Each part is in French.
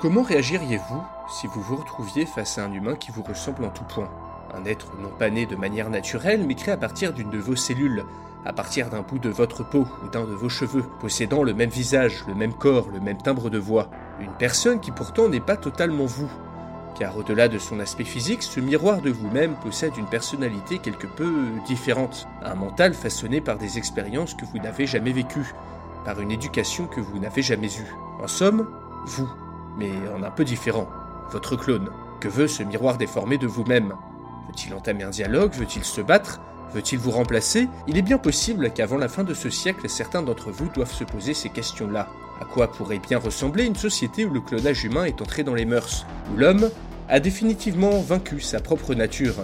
Comment réagiriez-vous si vous vous retrouviez face à un humain qui vous ressemble en tout point? Un être non pas né de manière naturelle, mais créé à partir d'une de vos cellules, à partir d'un bout de votre peau ou d'un de vos cheveux, possédant le même visage, le même corps, le même timbre de voix. Une personne qui pourtant n'est pas totalement vous. Car au-delà de son aspect physique, ce miroir de vous-même possède une personnalité quelque peu différente, un mental façonné par des expériences que vous n'avez jamais vécues, par une éducation que vous n'avez jamais eue. En somme, vous mais en un peu différent. Votre clone. Que veut ce miroir déformé de vous-même? Veut-il entamer un dialogue? Veut-il se battre? Veut-il vous remplacer? Il est bien possible qu'avant la fin de ce siècle, certains d'entre vous doivent se poser ces questions-là. À quoi pourrait bien ressembler une société où le clonage humain est entré dans les mœurs Où l'homme a définitivement vaincu sa propre nature?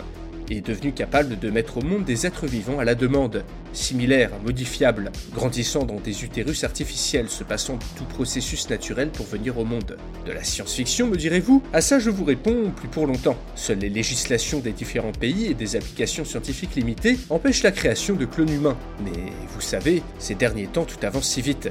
Est devenu capable de mettre au monde des êtres vivants à la demande, similaires, modifiables, grandissant dans des utérus artificiels, se passant de tout processus naturel pour venir au monde. De la science-fiction, me direz-vous? À ça je vous réponds plus pour longtemps. Seules les législations des différents pays et des applications scientifiques limitées empêchent la création de clones humains. Mais vous savez, ces derniers temps tout avance si vite.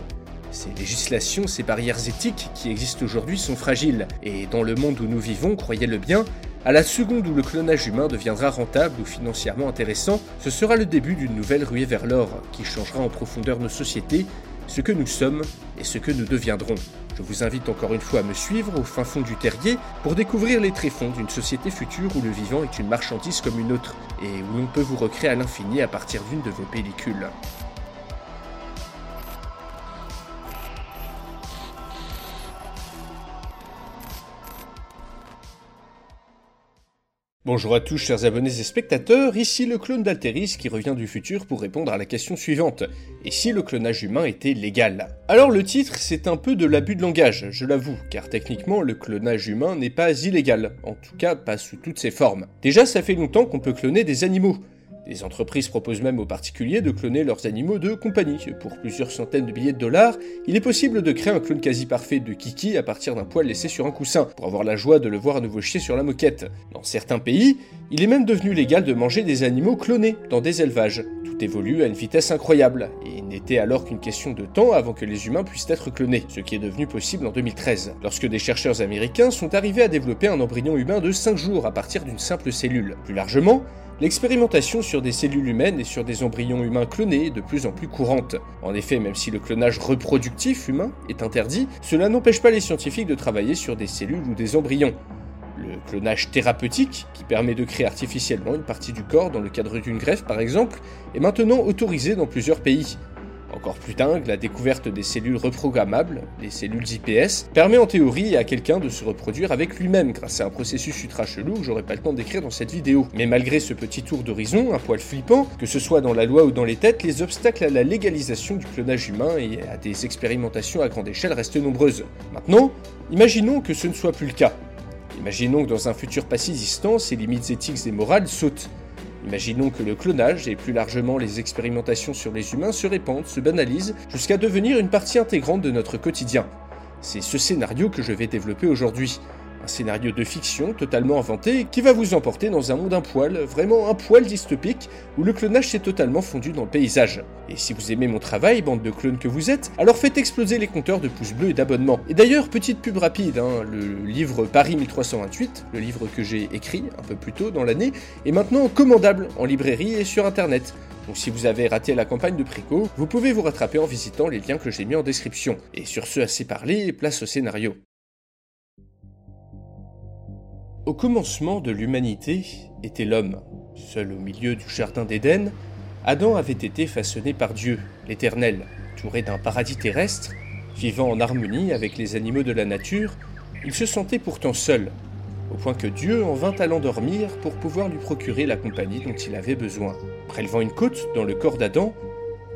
Ces législations, ces barrières éthiques qui existent aujourd'hui sont fragiles, et dans le monde où nous vivons, croyez-le bien, à la seconde où le clonage humain deviendra rentable ou financièrement intéressant, ce sera le début d'une nouvelle ruée vers l'or qui changera en profondeur nos sociétés, ce que nous sommes et ce que nous deviendrons. Je vous invite encore une fois à me suivre au fin fond du terrier pour découvrir les tréfonds d'une société future où le vivant est une marchandise comme une autre et où l'on peut vous recréer à l'infini à partir d'une de vos pellicules. Bonjour à tous chers abonnés et spectateurs, ici le clone d'Alteris qui revient du futur pour répondre à la question suivante. Et si le clonage humain était légal? Alors le titre c'est un peu de l'abus de langage, je l'avoue, car techniquement le clonage humain n'est pas illégal, en tout cas pas sous toutes ses formes. Déjà ça fait longtemps qu'on peut cloner des animaux, des entreprises proposent même aux particuliers de cloner leurs animaux de compagnie. Pour plusieurs centaines de billets de dollars, il est possible de créer un clone quasi parfait de Kiki à partir d'un poil laissé sur un coussin, pour avoir la joie de le voir à nouveau chier sur la moquette. Dans certains pays, il est même devenu légal de manger des animaux clonés dans des élevages. Tout évolue à une vitesse incroyable, et il n'était alors qu'une question de temps avant que les humains puissent être clonés, ce qui est devenu possible en 2013, lorsque des chercheurs américains sont arrivés à développer un embryon humain de 5 jours à partir d'une simple cellule. Plus largement, L'expérimentation sur des cellules humaines et sur des embryons humains clonés est de plus en plus courante. En effet, même si le clonage reproductif humain est interdit, cela n'empêche pas les scientifiques de travailler sur des cellules ou des embryons. Le clonage thérapeutique, qui permet de créer artificiellement une partie du corps dans le cadre d'une greffe par exemple, est maintenant autorisé dans plusieurs pays. Encore plus dingue, la découverte des cellules reprogrammables, les cellules IPS, permet en théorie à quelqu'un de se reproduire avec lui-même grâce à un processus ultra chelou que j'aurais pas le temps d'écrire dans cette vidéo. Mais malgré ce petit tour d'horizon, un poil flippant, que ce soit dans la loi ou dans les têtes, les obstacles à la légalisation du clonage humain et à des expérimentations à grande échelle restent nombreuses. Maintenant, imaginons que ce ne soit plus le cas. Imaginons que dans un futur pas si distant, ces limites éthiques et morales sautent. Imaginons que le clonage et plus largement les expérimentations sur les humains se répandent, se banalisent, jusqu'à devenir une partie intégrante de notre quotidien. C'est ce scénario que je vais développer aujourd'hui. Un scénario de fiction totalement inventé qui va vous emporter dans un monde un poil, vraiment un poil dystopique, où le clonage s'est totalement fondu dans le paysage. Et si vous aimez mon travail, bande de clones que vous êtes, alors faites exploser les compteurs de pouces bleus et d'abonnements. Et d'ailleurs, petite pub rapide, hein, le livre Paris 1328, le livre que j'ai écrit un peu plus tôt dans l'année, est maintenant commandable en librairie et sur internet. Donc si vous avez raté la campagne de Préco, vous pouvez vous rattraper en visitant les liens que j'ai mis en description. Et sur ce assez parlé, place au scénario. Au commencement de l'humanité était l'homme. Seul au milieu du jardin d'Éden, Adam avait été façonné par Dieu, l'Éternel, touré d'un paradis terrestre, vivant en harmonie avec les animaux de la nature, il se sentait pourtant seul, au point que Dieu en vint à l'endormir pour pouvoir lui procurer la compagnie dont il avait besoin. prélevant une côte dans le corps d'Adam,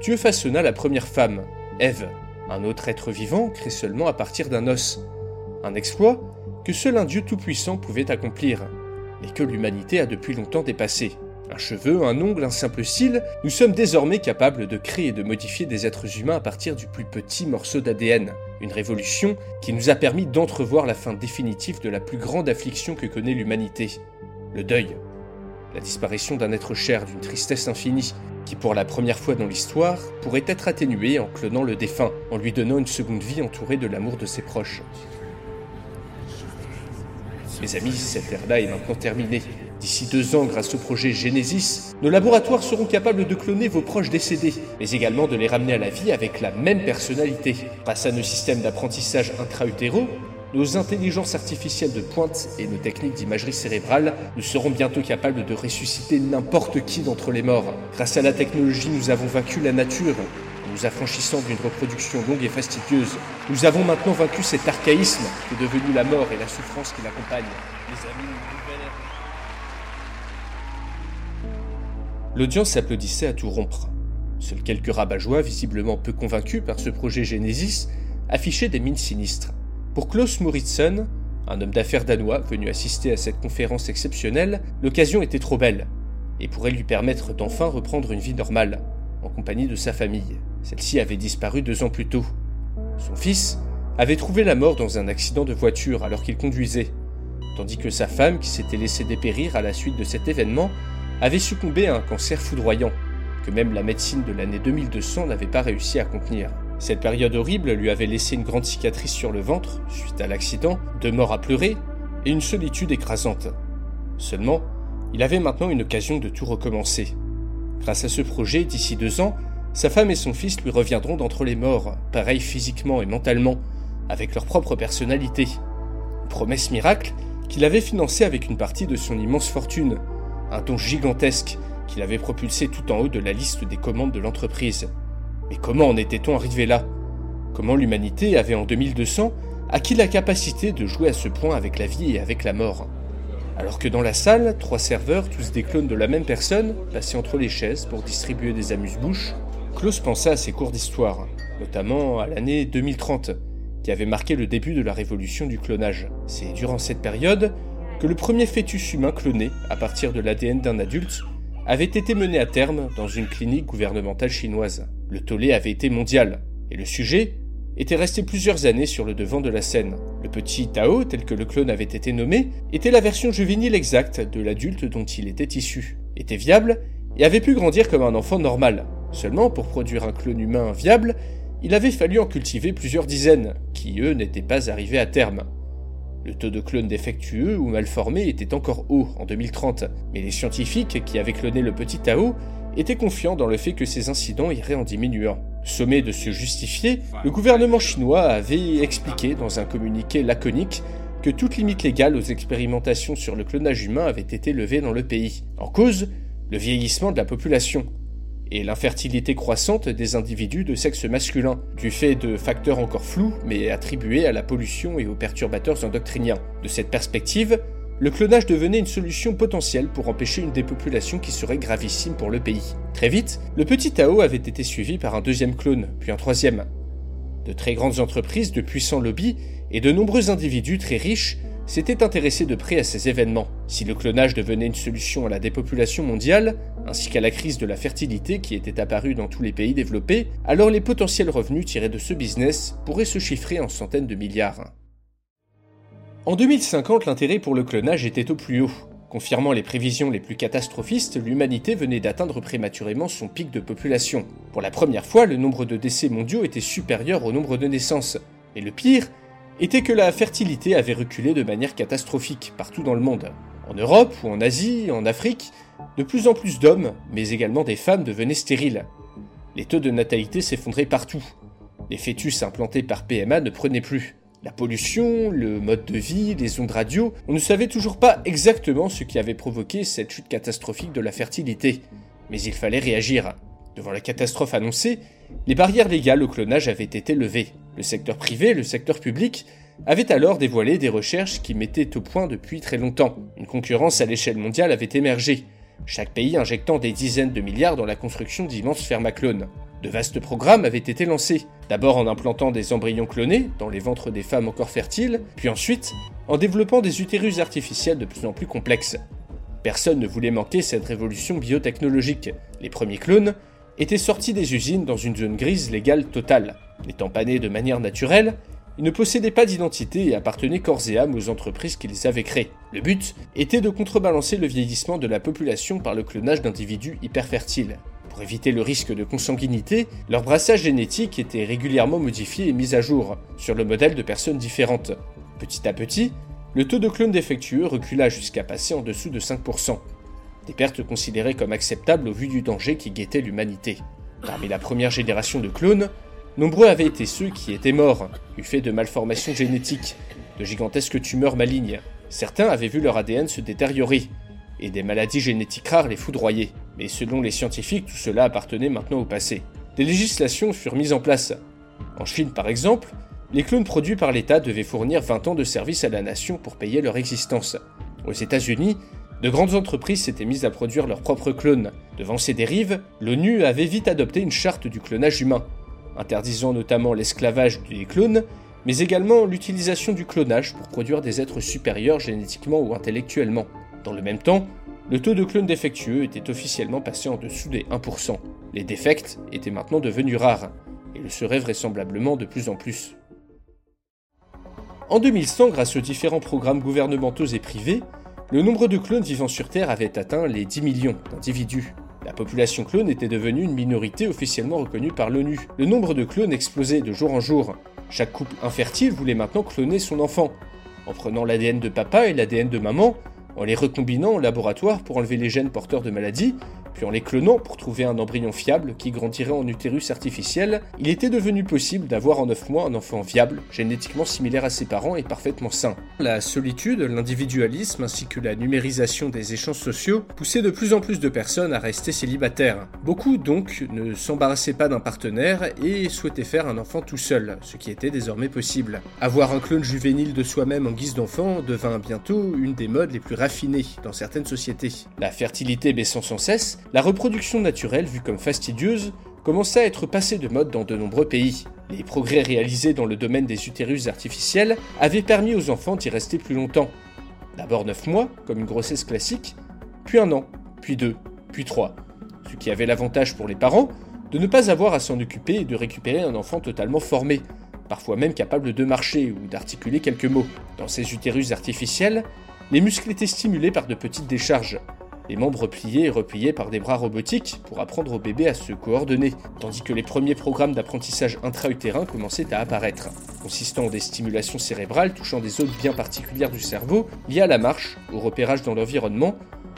Dieu façonna la première femme, Ève, un autre être vivant créé seulement à partir d'un os. Un exploit que seul un Dieu tout-puissant pouvait accomplir, mais que l'humanité a depuis longtemps dépassé. Un cheveu, un ongle, un simple cil, nous sommes désormais capables de créer et de modifier des êtres humains à partir du plus petit morceau d'ADN. Une révolution qui nous a permis d'entrevoir la fin définitive de la plus grande affliction que connaît l'humanité, le deuil. La disparition d'un être cher d'une tristesse infinie, qui pour la première fois dans l'histoire pourrait être atténuée en clonant le défunt, en lui donnant une seconde vie entourée de l'amour de ses proches. Mes amis, cette ère-là est maintenant terminée. D'ici deux ans, grâce au projet Genesis, nos laboratoires seront capables de cloner vos proches décédés, mais également de les ramener à la vie avec la même personnalité. Grâce à nos systèmes d'apprentissage intra-utéraux, nos intelligences artificielles de pointe et nos techniques d'imagerie cérébrale, nous serons bientôt capables de ressusciter n'importe qui d'entre les morts. Grâce à la technologie, nous avons vaincu la nature, nous affranchissant d'une reproduction longue et fastidieuse. Nous avons maintenant vaincu cet archaïsme qui est devenu la mort et la souffrance qui amis, L'audience applaudissait à tout rompre. Seuls quelques rabat visiblement peu convaincus par ce projet Genesis, affichaient des mines sinistres. Pour Klaus Moritzen, un homme d'affaires danois venu assister à cette conférence exceptionnelle, l'occasion était trop belle, et pourrait lui permettre d'enfin reprendre une vie normale, en compagnie de sa famille. Celle-ci avait disparu deux ans plus tôt. Son fils avait trouvé la mort dans un accident de voiture alors qu'il conduisait, tandis que sa femme, qui s'était laissée dépérir à la suite de cet événement, avait succombé à un cancer foudroyant, que même la médecine de l'année 2200 n'avait pas réussi à contenir. Cette période horrible lui avait laissé une grande cicatrice sur le ventre, suite à l'accident, deux morts à pleurer, et une solitude écrasante. Seulement, il avait maintenant une occasion de tout recommencer. Grâce à ce projet, d'ici deux ans, sa femme et son fils lui reviendront d'entre les morts, pareils physiquement et mentalement, avec leur propre personnalité. promesse miracle qu'il avait financée avec une partie de son immense fortune, un don gigantesque qu'il avait propulsé tout en haut de la liste des commandes de l'entreprise. Mais comment en était-on arrivé là? Comment l'humanité avait en 2200 acquis la capacité de jouer à ce point avec la vie et avec la mort? Alors que dans la salle, trois serveurs, tous des clones de la même personne, passaient entre les chaises pour distribuer des amuse-bouches, Klaus pensa à ses cours d'histoire, notamment à l'année 2030, qui avait marqué le début de la révolution du clonage. C'est durant cette période que le premier fœtus humain cloné, à partir de l'ADN d'un adulte, avait été mené à terme dans une clinique gouvernementale chinoise. Le tollé avait été mondial, et le sujet était resté plusieurs années sur le devant de la scène. Le petit Tao, tel que le clone avait été nommé, était la version juvénile exacte de l'adulte dont il était issu, était viable et avait pu grandir comme un enfant normal. Seulement, pour produire un clone humain viable, il avait fallu en cultiver plusieurs dizaines, qui eux n'étaient pas arrivés à terme. Le taux de clones défectueux ou mal formés était encore haut en 2030, mais les scientifiques qui avaient cloné le petit Tao étaient confiants dans le fait que ces incidents iraient en diminuant. Sommé de se justifier, le gouvernement chinois avait expliqué dans un communiqué laconique que toute limite légale aux expérimentations sur le clonage humain avait été levée dans le pays. En cause, le vieillissement de la population et l'infertilité croissante des individus de sexe masculin, du fait de facteurs encore flous mais attribués à la pollution et aux perturbateurs endocriniens. De cette perspective, le clonage devenait une solution potentielle pour empêcher une dépopulation qui serait gravissime pour le pays. Très vite, le petit Tao avait été suivi par un deuxième clone, puis un troisième. De très grandes entreprises, de puissants lobbies et de nombreux individus très riches s'étaient intéressés de près à ces événements. Si le clonage devenait une solution à la dépopulation mondiale, ainsi qu'à la crise de la fertilité qui était apparue dans tous les pays développés, alors les potentiels revenus tirés de ce business pourraient se chiffrer en centaines de milliards. En 2050, l'intérêt pour le clonage était au plus haut. Confirmant les prévisions les plus catastrophistes, l'humanité venait d'atteindre prématurément son pic de population. Pour la première fois, le nombre de décès mondiaux était supérieur au nombre de naissances. Et le pire était que la fertilité avait reculé de manière catastrophique partout dans le monde. En Europe ou en Asie, en Afrique, de plus en plus d'hommes, mais également des femmes devenaient stériles. Les taux de natalité s'effondraient partout. Les fœtus implantés par PMA ne prenaient plus. La pollution, le mode de vie, les ondes radio, on ne savait toujours pas exactement ce qui avait provoqué cette chute catastrophique de la fertilité. Mais il fallait réagir. Devant la catastrophe annoncée, les barrières légales au clonage avaient été levées. Le secteur privé, le secteur public, avaient alors dévoilé des recherches qui mettaient au point depuis très longtemps. Une concurrence à l'échelle mondiale avait émergé. chaque pays injectant des dizaines de milliards dans la construction d'immenses fermes à clones. De vastes programmes avaient été lancés, d'abord en implantant des embryons clonés dans les ventres des femmes encore fertiles, puis ensuite en développant des utérus artificiels de plus en plus complexes. Personne ne voulait manquer cette révolution biotechnologique. Les premiers clones étaient sortis des usines dans une zone grise légale totale. N'étant pas nés de manière naturelle, ils ne possédaient pas d'identité et appartenaient corps et âme aux entreprises qui les avaient créés. Le but était de contrebalancer le vieillissement de la population par le clonage d'individus hyperfertiles. Pour éviter le risque de consanguinité, leur brassage génétique était régulièrement modifié et mis à jour, sur le modèle de personnes différentes. Petit à petit, le taux de clones défectueux recula jusqu'à passer en dessous de 5%. Des pertes considérées comme acceptables au vu du danger qui guettait l'humanité. Parmi la première génération de clones, nombreux avaient été ceux qui étaient morts, du fait de malformations génétiques, de gigantesques tumeurs malignes. Certains avaient vu leur ADN se détériorer, et des maladies génétiques rares les foudroyer. Mais selon les scientifiques, tout cela appartenait maintenant au passé. Des législations furent mises en place. En Chine, par exemple, les clones produits par l'État devaient fournir 20 ans de service à la nation pour payer leur existence. Aux États-Unis, de grandes entreprises s'étaient mises à produire leurs propres clones. Devant ces dérives, l'ONU avait vite adopté une charte du clonage humain, interdisant notamment l'esclavage des clones, mais également l'utilisation du clonage pour produire des êtres supérieurs génétiquement ou intellectuellement. Dans le même temps, le taux de clones défectueux était officiellement passé en dessous des 1%. Les défects étaient maintenant devenus rares, et le seraient vraisemblablement de plus en plus. En 2100, grâce aux différents programmes gouvernementaux et privés, le nombre de clones vivant sur Terre avait atteint les 10 millions d'individus. La population clone était devenue une minorité officiellement reconnue par l'ONU. Le nombre de clones explosait de jour en jour. Chaque couple infertile voulait maintenant cloner son enfant. En prenant l'ADN de papa et l'ADN de maman, en les recombinant en laboratoire pour enlever les gènes porteurs de maladies, puis en les clonant pour trouver un embryon fiable qui grandirait en utérus artificiel, il était devenu possible d'avoir en 9 mois un enfant viable, génétiquement similaire à ses parents et parfaitement sain. La solitude, l'individualisme ainsi que la numérisation des échanges sociaux poussaient de plus en plus de personnes à rester célibataires. Beaucoup donc ne s'embarrassaient pas d'un partenaire et souhaitaient faire un enfant tout seul, ce qui était désormais possible. Avoir un clone juvénile de soi-même en guise d'enfant devint bientôt une des modes les plus raffinées dans certaines sociétés. La fertilité baissant sans cesse, la reproduction naturelle, vue comme fastidieuse, commença à être passée de mode dans de nombreux pays. Les progrès réalisés dans le domaine des utérus artificiels avaient permis aux enfants d'y rester plus longtemps. D'abord 9 mois, comme une grossesse classique, puis un an, puis deux, puis trois. Ce qui avait l'avantage pour les parents de ne pas avoir à s'en occuper et de récupérer un enfant totalement formé, parfois même capable de marcher ou d'articuler quelques mots. Dans ces utérus artificiels, les muscles étaient stimulés par de petites décharges, les membres pliés et repliés par des bras robotiques pour apprendre au bébé à se coordonner, tandis que les premiers programmes d'apprentissage intra-utérin commençaient à apparaître, consistant en des stimulations cérébrales touchant des zones bien particulières du cerveau liées à la marche, au repérage dans l'environnement,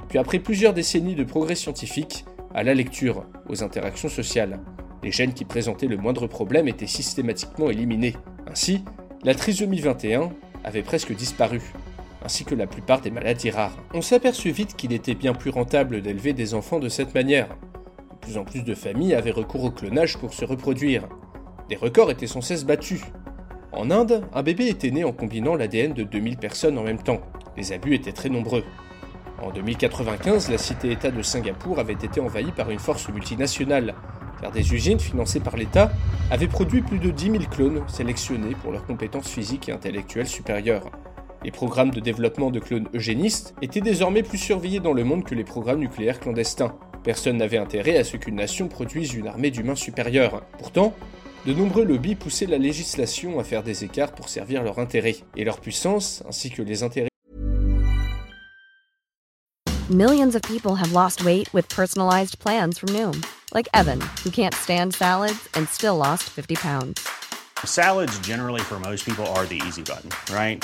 puis après plusieurs décennies de progrès scientifiques, à la lecture, aux interactions sociales. Les gènes qui présentaient le moindre problème étaient systématiquement éliminés. Ainsi, la trisomie 21 avait presque disparu, ainsi que la plupart des maladies rares. On s'aperçut vite qu'il était bien plus rentable d'élever des enfants de cette manière. De plus en plus de familles avaient recours au clonage pour se reproduire. Des records étaient sans cesse battus. En Inde, un bébé était né en combinant l'ADN de 2000 personnes en même temps. Les abus étaient très nombreux. En 2095, la cité-État de Singapour avait été envahie par une force multinationale, car des usines financées par l'État avaient produit plus de 10 000 clones sélectionnés pour leurs compétences physiques et intellectuelles supérieures. Les programmes de développement de clones eugénistes étaient désormais plus surveillés dans le monde que les programmes nucléaires clandestins. Personne n'avait intérêt à ce qu'une nation produise une armée d'humains supérieure. Pourtant, de nombreux lobbies poussaient la législation à faire des écarts pour servir leurs intérêts. Et leur puissance, ainsi que les intérêts Millions of people have lost weight with personalized plans from Noom, like Evan, who can't stand salads and still lost 50 pounds. Salads, generally, for most people, are the easy button, right?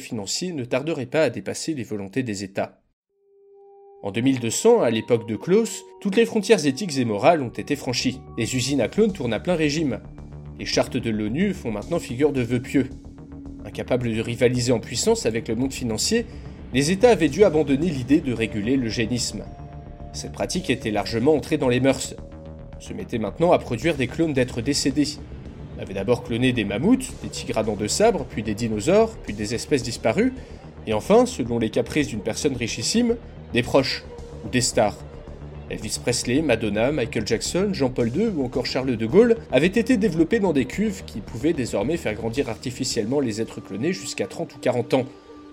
Financiers ne tarderaient pas à dépasser les volontés des États. En 2200, à l'époque de Klaus, toutes les frontières éthiques et morales ont été franchies. Les usines à clones tournent à plein régime. Les chartes de l'ONU font maintenant figure de vœux pieux. Incapables de rivaliser en puissance avec le monde financier, les États avaient dû abandonner l'idée de réguler l'eugénisme. Cette pratique était largement entrée dans les mœurs. On se mettait maintenant à produire des clones d'êtres décédés. Avait d'abord cloné des mammouths, des dents de sabre, puis des dinosaures, puis des espèces disparues, et enfin, selon les caprices d'une personne richissime, des proches ou des stars. Elvis Presley, Madonna, Michael Jackson, Jean-Paul II ou encore Charles de Gaulle avaient été développés dans des cuves qui pouvaient désormais faire grandir artificiellement les êtres clonés jusqu'à 30 ou 40 ans,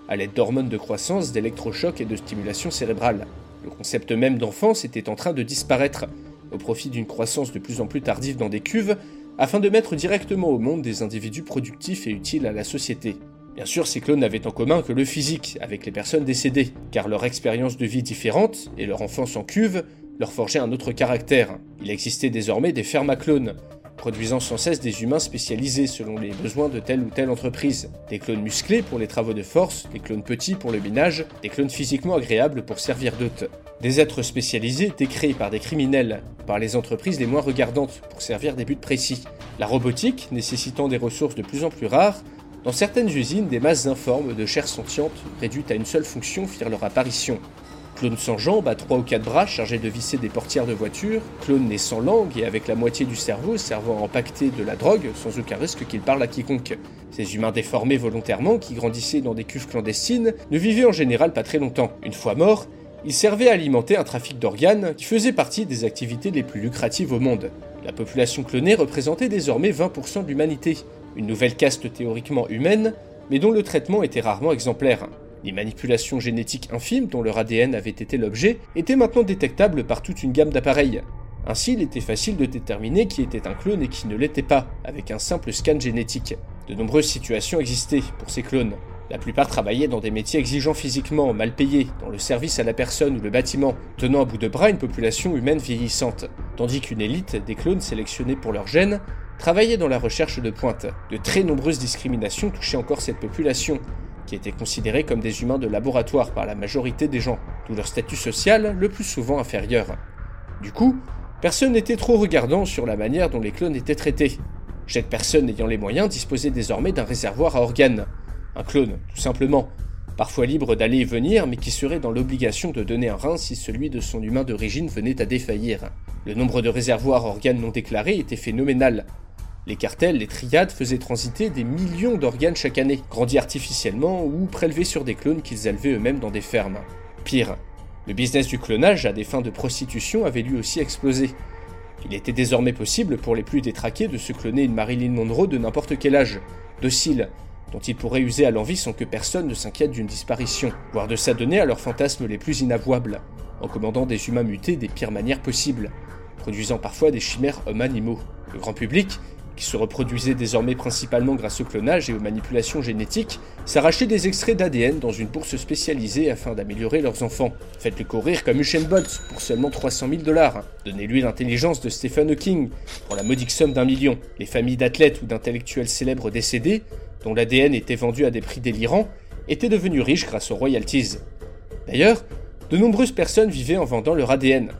à l'aide d'hormones de croissance, d'électrochocs et de stimulation cérébrale. Le concept même d'enfance était en train de disparaître, au profit d'une croissance de plus en plus tardive dans des cuves, afin de mettre directement au monde des individus productifs et utiles à la société. Bien sûr, ces clones n'avaient en commun que le physique avec les personnes décédées, car leur expérience de vie différente et leur enfance en cuve leur forgeaient un autre caractère. Il existait désormais des fermaclones, produisant sans cesse des humains spécialisés selon les besoins de telle ou telle entreprise. Des clones musclés pour les travaux de force, des clones petits pour le minage, des clones physiquement agréables pour servir d'hôtes. Des êtres spécialisés étaient créés par des criminels, par les entreprises les moins regardantes, pour servir des buts précis. La robotique, nécessitant des ressources de plus en plus rares, dans certaines usines, des masses informes de chair sentiente, réduites à une seule fonction, firent leur apparition. Clones sans jambes, à trois ou quatre bras chargés de visser des portières de voiture, clones nés sans langue et avec la moitié du cerveau servant à empaqueter de la drogue sans aucun risque qu'il parle à quiconque. Ces humains déformés volontairement, qui grandissaient dans des cuves clandestines, ne vivaient en général pas très longtemps. Une fois morts, ils servaient à alimenter un trafic d'organes qui faisait partie des activités les plus lucratives au monde. La population clonée représentait désormais 20% de l'humanité, une nouvelle caste théoriquement humaine, mais dont le traitement était rarement exemplaire. Les manipulations génétiques infimes dont leur ADN avait été l'objet étaient maintenant détectables par toute une gamme d'appareils. Ainsi, il était facile de déterminer qui était un clone et qui ne l'était pas, avec un simple scan génétique. De nombreuses situations existaient pour ces clones. La plupart travaillaient dans des métiers exigeants physiquement, mal payés, dans le service à la personne ou le bâtiment, tenant à bout de bras une population humaine vieillissante, tandis qu'une élite des clones sélectionnés pour leurs gènes travaillait dans la recherche de pointe. De très nombreuses discriminations touchaient encore cette population, qui était considérée comme des humains de laboratoire par la majorité des gens, d'où leur statut social le plus souvent inférieur. Du coup, personne n'était trop regardant sur la manière dont les clones étaient traités. Chaque personne ayant les moyens disposait désormais d'un réservoir à organes. Un clone, tout simplement, parfois libre d'aller et venir, mais qui serait dans l'obligation de donner un rein si celui de son humain d'origine venait à défaillir. Le nombre de réservoirs organes non déclarés était phénoménal, les cartels, les triades faisaient transiter des millions d'organes chaque année, grandis artificiellement ou prélevés sur des clones qu'ils élevaient eux-mêmes dans des fermes. Pire, le business du clonage à des fins de prostitution avait lui aussi explosé. Il était désormais possible pour les plus détraqués de se cloner une Marilyn Monroe de n'importe quel âge, docile, dont ils pourraient user à l'envie sans que personne ne s'inquiète d'une disparition, voire de s'adonner à leurs fantasmes les plus inavouables, en commandant des humains mutés des pires manières possibles, produisant parfois des chimères hommes-animaux. Le grand public, qui se reproduisait désormais principalement grâce au clonage et aux manipulations génétiques, s'arrachaient des extraits d'ADN dans une bourse spécialisée afin d'améliorer leurs enfants. Faites-le courir comme Usain Bolt pour seulement 300 000 dollars. Donnez-lui l'intelligence de Stephen Hawking pour la modique somme d'un million. Les familles d'athlètes ou d'intellectuels célèbres décédés, dont l'ADN était vendu à des prix délirants, étaient devenus riches grâce aux royalties. D'ailleurs, de nombreuses personnes vivaient en vendant leur ADN.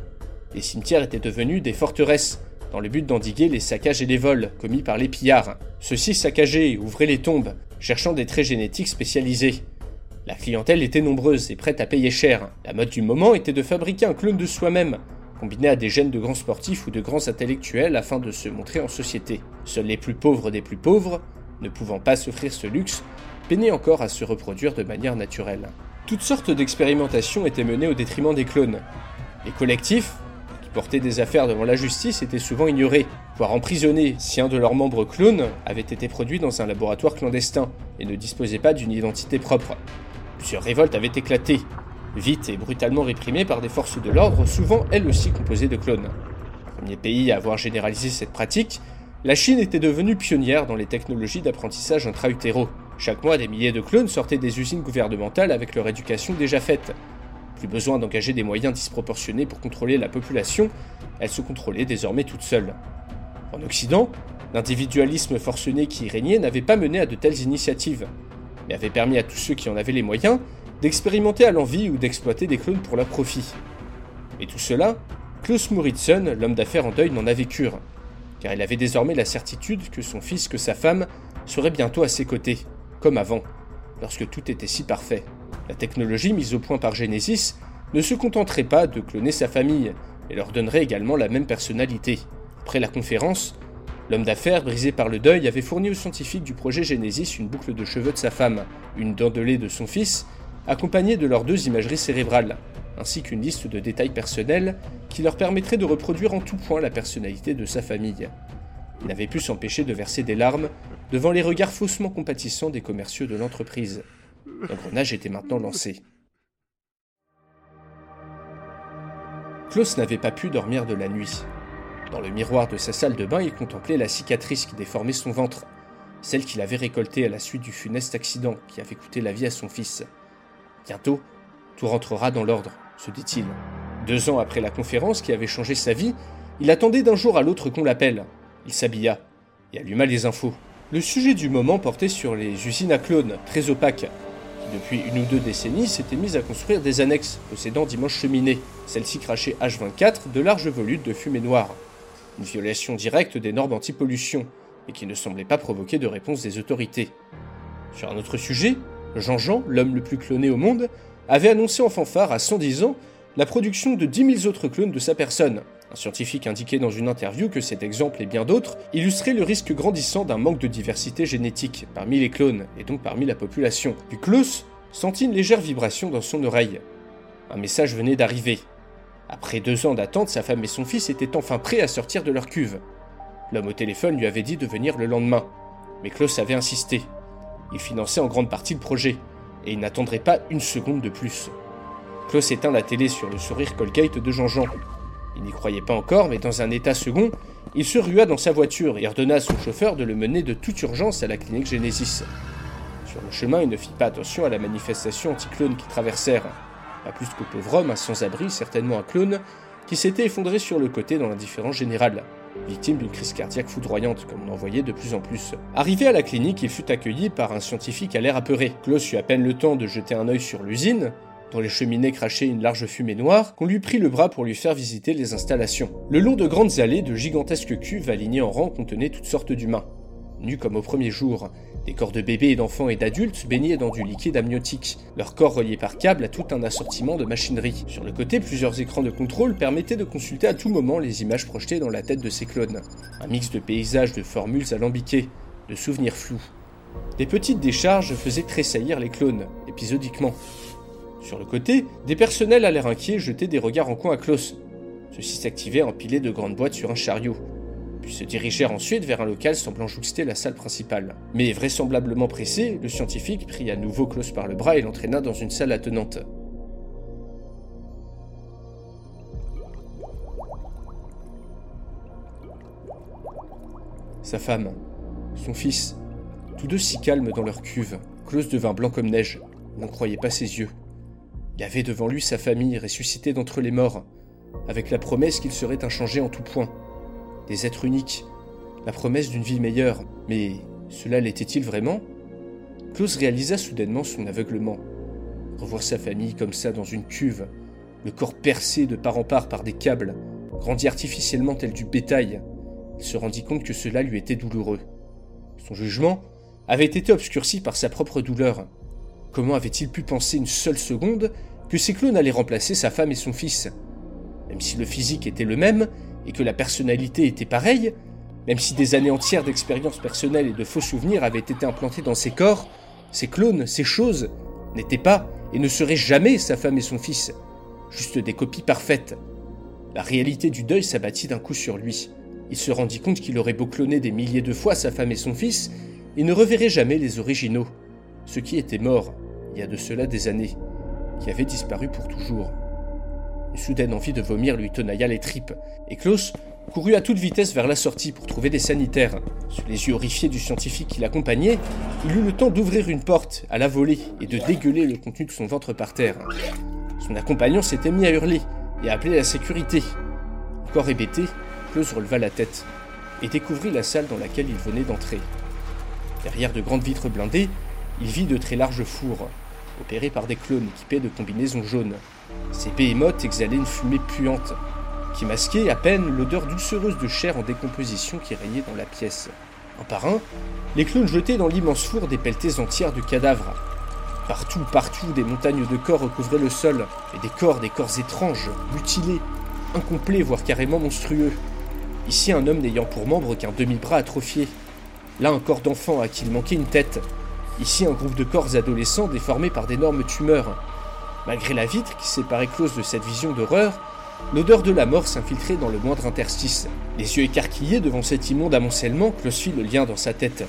Les cimetières étaient devenus des forteresses, dans le but d'endiguer les saccages et les vols commis par les pillards. Ceux-ci saccageaient et ouvraient les tombes, cherchant des traits génétiques spécialisés. La clientèle était nombreuse et prête à payer cher. La mode du moment était de fabriquer un clone de soi-même, combiné à des gènes de grands sportifs ou de grands intellectuels afin de se montrer en société. Seuls les plus pauvres des plus pauvres, ne pouvant pas s'offrir ce luxe, peinaient encore à se reproduire de manière naturelle. Toutes sortes d'expérimentations étaient menées au détriment des clones. Les collectifs, porter des affaires devant la justice était souvent ignoré, voire emprisonné si un de leurs membres clones avait été produit dans un laboratoire clandestin et ne disposait pas d'une identité propre. Plusieurs révoltes avaient éclaté, vite et brutalement réprimées par des forces de l'ordre, souvent elles aussi composées de clones. Premier pays à avoir généralisé cette pratique La Chine était devenue pionnière dans les technologies d'apprentissage intra-utéro. Chaque mois, des milliers de clones sortaient des usines gouvernementales avec leur éducation déjà faite. Plus besoin d'engager des moyens disproportionnés pour contrôler la population, elle se contrôlait désormais toute seule. En Occident, l'individualisme forcené qui y régnait n'avait pas mené à de telles initiatives, mais avait permis à tous ceux qui en avaient les moyens d'expérimenter à l'envie ou d'exploiter des clones pour leur profit. Et tout cela, Klaus Moritzen, l'homme d'affaires en deuil, n'en avait cure, car il avait désormais la certitude que son fils, que sa femme, seraient bientôt à ses côtés, comme avant, lorsque tout était si parfait. La technologie mise au point par Genesis ne se contenterait pas de cloner sa famille, et leur donnerait également la même personnalité. Après la conférence, l'homme d'affaires, brisé par le deuil, avait fourni aux scientifiques du projet Genesis une boucle de cheveux de sa femme, une dent de son fils, accompagnée de leurs deux imageries cérébrales, ainsi qu'une liste de détails personnels qui leur permettrait de reproduire en tout point la personnalité de sa famille. Il n'avait pu s'empêcher de verser des larmes devant les regards faussement compatissants des commerciaux de l'entreprise. L'engrenage était maintenant lancé. Klaus n'avait pas pu dormir de la nuit. Dans le miroir de sa salle de bain, il contemplait la cicatrice qui déformait son ventre, celle qu'il avait récoltée à la suite du funeste accident qui avait coûté la vie à son fils. Bientôt, tout rentrera dans l'ordre, se dit-il. Deux ans après la conférence qui avait changé sa vie, il attendait d'un jour à l'autre qu'on l'appelle. Il s'habilla et alluma les infos. Le sujet du moment portait sur les usines à clones, très opaques, qui depuis une ou deux décennies s'étaient mises à construire des annexes possédant d'immenses cheminées, celles-ci crachaient H24 de larges volutes de fumée noire. Une violation directe des normes anti-pollution, et qui ne semblait pas provoquer de réponse des autorités. Sur un autre sujet, Jean-Jean, l'homme le plus cloné au monde, avait annoncé en fanfare à 110 ans la production de 10 000 autres clones de sa personne. Un scientifique indiquait dans une interview que cet exemple et bien d'autres illustraient le risque grandissant d'un manque de diversité génétique parmi les clones et donc parmi la population. Puis Klaus sentit une légère vibration dans son oreille. Un message venait d'arriver. Après deux ans d'attente, sa femme et son fils étaient enfin prêts à sortir de leur cuve. L'homme au téléphone lui avait dit de venir le lendemain, mais Klaus avait insisté. Il finançait en grande partie le projet, et il n'attendrait pas une seconde de plus. Klaus éteint la télé sur le sourire Colgate de Jean-Jean. Il n'y croyait pas encore, mais dans un état second, il se rua dans sa voiture et ordonna à son chauffeur de le mener de toute urgence à la clinique Genesis. Sur le chemin, il ne fit pas attention à la manifestation anti-clone qui traversèrent. Pas plus qu'au pauvre homme, un sans-abri, certainement un clone, qui s'était effondré sur le côté dans l'indifférence générale victime d'une crise cardiaque foudroyante, comme on en voyait de plus en plus. Arrivé à la clinique, il fut accueilli par un scientifique à l'air apeuré. Klaus eut à peine le temps de jeter un œil sur l'usine, dont les cheminées crachaient une large fumée noire, qu'on lui prit le bras pour lui faire visiter les installations. Le long de grandes allées, de gigantesques cuves alignées en rang contenaient toutes sortes d'humains. Nus comme au premier jour, des corps de bébés d'enfants et d'adultes baignaient dans du liquide amniotique, leur corps reliés par câble à tout un assortiment de machinerie. Sur le côté, plusieurs écrans de contrôle permettaient de consulter à tout moment les images projetées dans la tête de ces clones. Un mix de paysages, de formules alambiquées, de souvenirs flous. Des petites décharges faisaient tressaillir les clones, épisodiquement. Sur le côté, des personnels à l'air inquiets jetaient des regards en coin à Klaus. Ceux-ci s'activaient empilés de grandes boîtes sur un chariot puis se dirigèrent ensuite vers un local semblant jouxter la salle principale. Mais vraisemblablement pressé, le scientifique prit à nouveau Klaus par le bras et l'entraîna dans une salle attenante. Sa femme, son fils, tous deux si calmes dans leur cuve, Klaus devint blanc comme neige, n'en croyait pas ses yeux. Il avait devant lui sa famille ressuscitée d'entre les morts, avec la promesse qu'il serait inchangé en tout point, des êtres uniques, la promesse d'une vie meilleure. Mais cela l'était-il vraiment? Klaus réalisa soudainement son aveuglement. Revoir sa famille comme ça dans une cuve, le corps percé de part en part par des câbles, grandi artificiellement tel du bétail, il se rendit compte que cela lui était douloureux. Son jugement avait été obscurci par sa propre douleur. Comment avait-il pu penser une seule seconde que ces clones allaient remplacer sa femme et son fils Même si le physique était le même, et que la personnalité était pareille, même si des années entières d'expériences personnelles et de faux souvenirs avaient été implantés dans ses corps, ces clones, ces choses, n'étaient pas et ne seraient jamais sa femme et son fils, juste des copies parfaites. La réalité du deuil s'abattit d'un coup sur lui. Il se rendit compte qu'il aurait beau cloner des milliers de fois sa femme et son fils, il ne reverrait jamais les originaux, ceux qui étaient morts, il y a de cela des années, qui avaient disparu pour toujours. Une soudaine envie de vomir lui tenailla les tripes, et Klaus courut à toute vitesse vers la sortie pour trouver des sanitaires. Sous les yeux horrifiés du scientifique qui l'accompagnait, il eut le temps d'ouvrir une porte à la volée et de dégueuler le contenu de son ventre par terre. Son accompagnant s'était mis à hurler et à appeler la sécurité. Encore hébété, Klaus releva la tête et découvrit la salle dans laquelle il venait d'entrer. Derrière de grandes vitres blindées, il vit de très larges fours, opérés par des clones équipés de combinaisons jaunes. Ces behémoths exhalaient une fumée puante, qui masquait à peine l'odeur doucereuse de chair en décomposition qui régnait dans la pièce. Un par un, les clones jetaient dans l'immense four des pelletées entières de cadavres. Partout, partout, des montagnes de corps recouvraient le sol, et des corps, des corps étranges, mutilés, incomplets, voire carrément monstrueux. Ici, un homme n'ayant pour membre qu'un demi-bras atrophié. Là, un corps d'enfant à qui il manquait une tête. Ici, un groupe de corps adolescents déformés par d'énormes tumeurs. Malgré la vitre qui séparait Klaus de cette vision d'horreur, l'odeur de la mort s'infiltrait dans le moindre interstice. Les yeux écarquillés devant cet immonde amoncellement, Klaus fit le lien dans sa tête.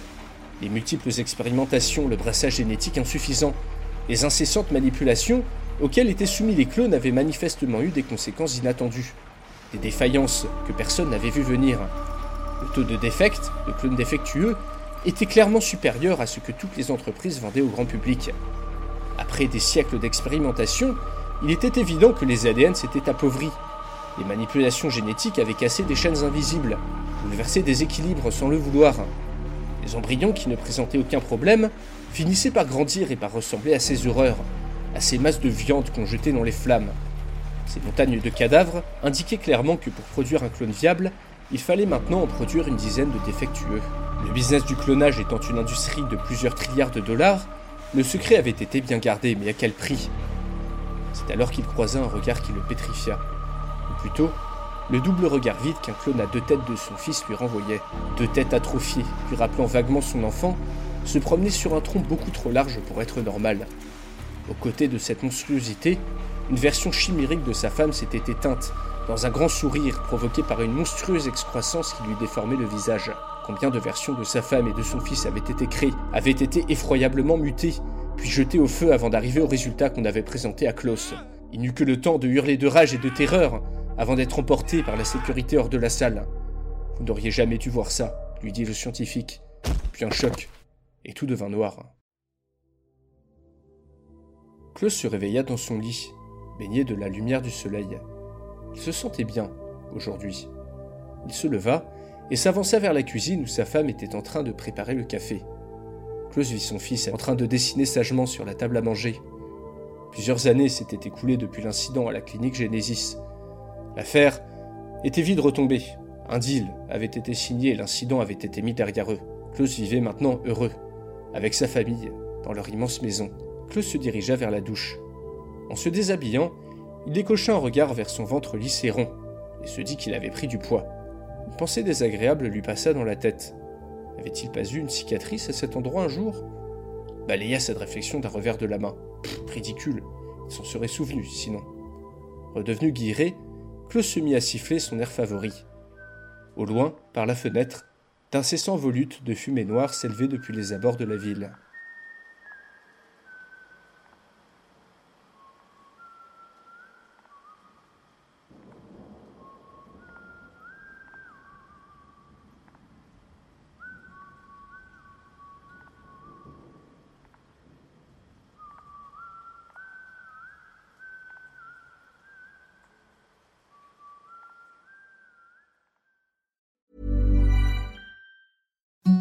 Les multiples expérimentations, le brassage génétique insuffisant, les incessantes manipulations auxquelles étaient soumis les clones avaient manifestement eu des conséquences inattendues. Des défaillances que personne n'avait vu venir. Le taux de défects, de clones défectueux, était clairement supérieur à ce que toutes les entreprises vendaient au grand public. Après des siècles d'expérimentation, il était évident que les ADN s'étaient appauvris. Les manipulations génétiques avaient cassé des chaînes invisibles, bouleversé des équilibres sans le vouloir. Les embryons qui ne présentaient aucun problème finissaient par grandir et par ressembler à ces horreurs, à ces masses de viande qu'on jetait dans les flammes. Ces montagnes de cadavres indiquaient clairement que pour produire un clone viable, il fallait maintenant en produire une dizaine de défectueux. Le business du clonage étant une industrie de plusieurs trilliards de dollars, le secret avait été bien gardé, mais à quel prix? C'est alors qu'il croisa un regard qui le pétrifia. Ou plutôt, le double regard vide qu'un clone à deux têtes de son fils lui renvoyait. Deux têtes atrophiées, lui rappelant vaguement son enfant, se promenaient sur un tronc beaucoup trop large pour être normal. Aux côtés de cette monstruosité, une version chimérique de sa femme s'était éteinte, dans un grand sourire provoqué par une monstrueuse excroissance qui lui déformait le visage. Combien de versions de sa femme et de son fils avaient été créées, avaient été effroyablement mutées, puis jetées au feu avant d'arriver au résultat qu'on avait présenté à Klaus. Il n'eut que le temps de hurler de rage et de terreur avant d'être emporté par la sécurité hors de la salle. Vous n'auriez jamais dû voir ça, lui dit le scientifique. Puis un choc, et tout devint noir. Klaus se réveilla dans son lit, baigné de la lumière du soleil. Il se sentait bien, aujourd'hui. Il se leva et s'avança vers la cuisine où sa femme était en train de préparer le café. Klaus vit son fils en train de dessiner sagement sur la table à manger. Plusieurs années s'étaient écoulées depuis l'incident à la clinique Genesis. L'affaire était vite retombée. Un deal avait été signé et l'incident avait été mis derrière eux. Klaus vivait maintenant heureux, avec sa famille, dans leur immense maison. Klaus se dirigea vers la douche. En se déshabillant, il décocha un regard vers son ventre lisse et rond, et se dit qu'il avait pris du poids. Pensée désagréable lui passa dans la tête. N'avait-il pas eu une cicatrice à cet endroit un jour? Balaya cette réflexion d'un revers de la main. ridicule, il s'en serait souvenu, sinon. Redevenu guiré, Klaus se mit à siffler son air favori. Au loin, par la fenêtre, d'incessants volutes de fumée noire s'élevaient depuis les abords de la ville.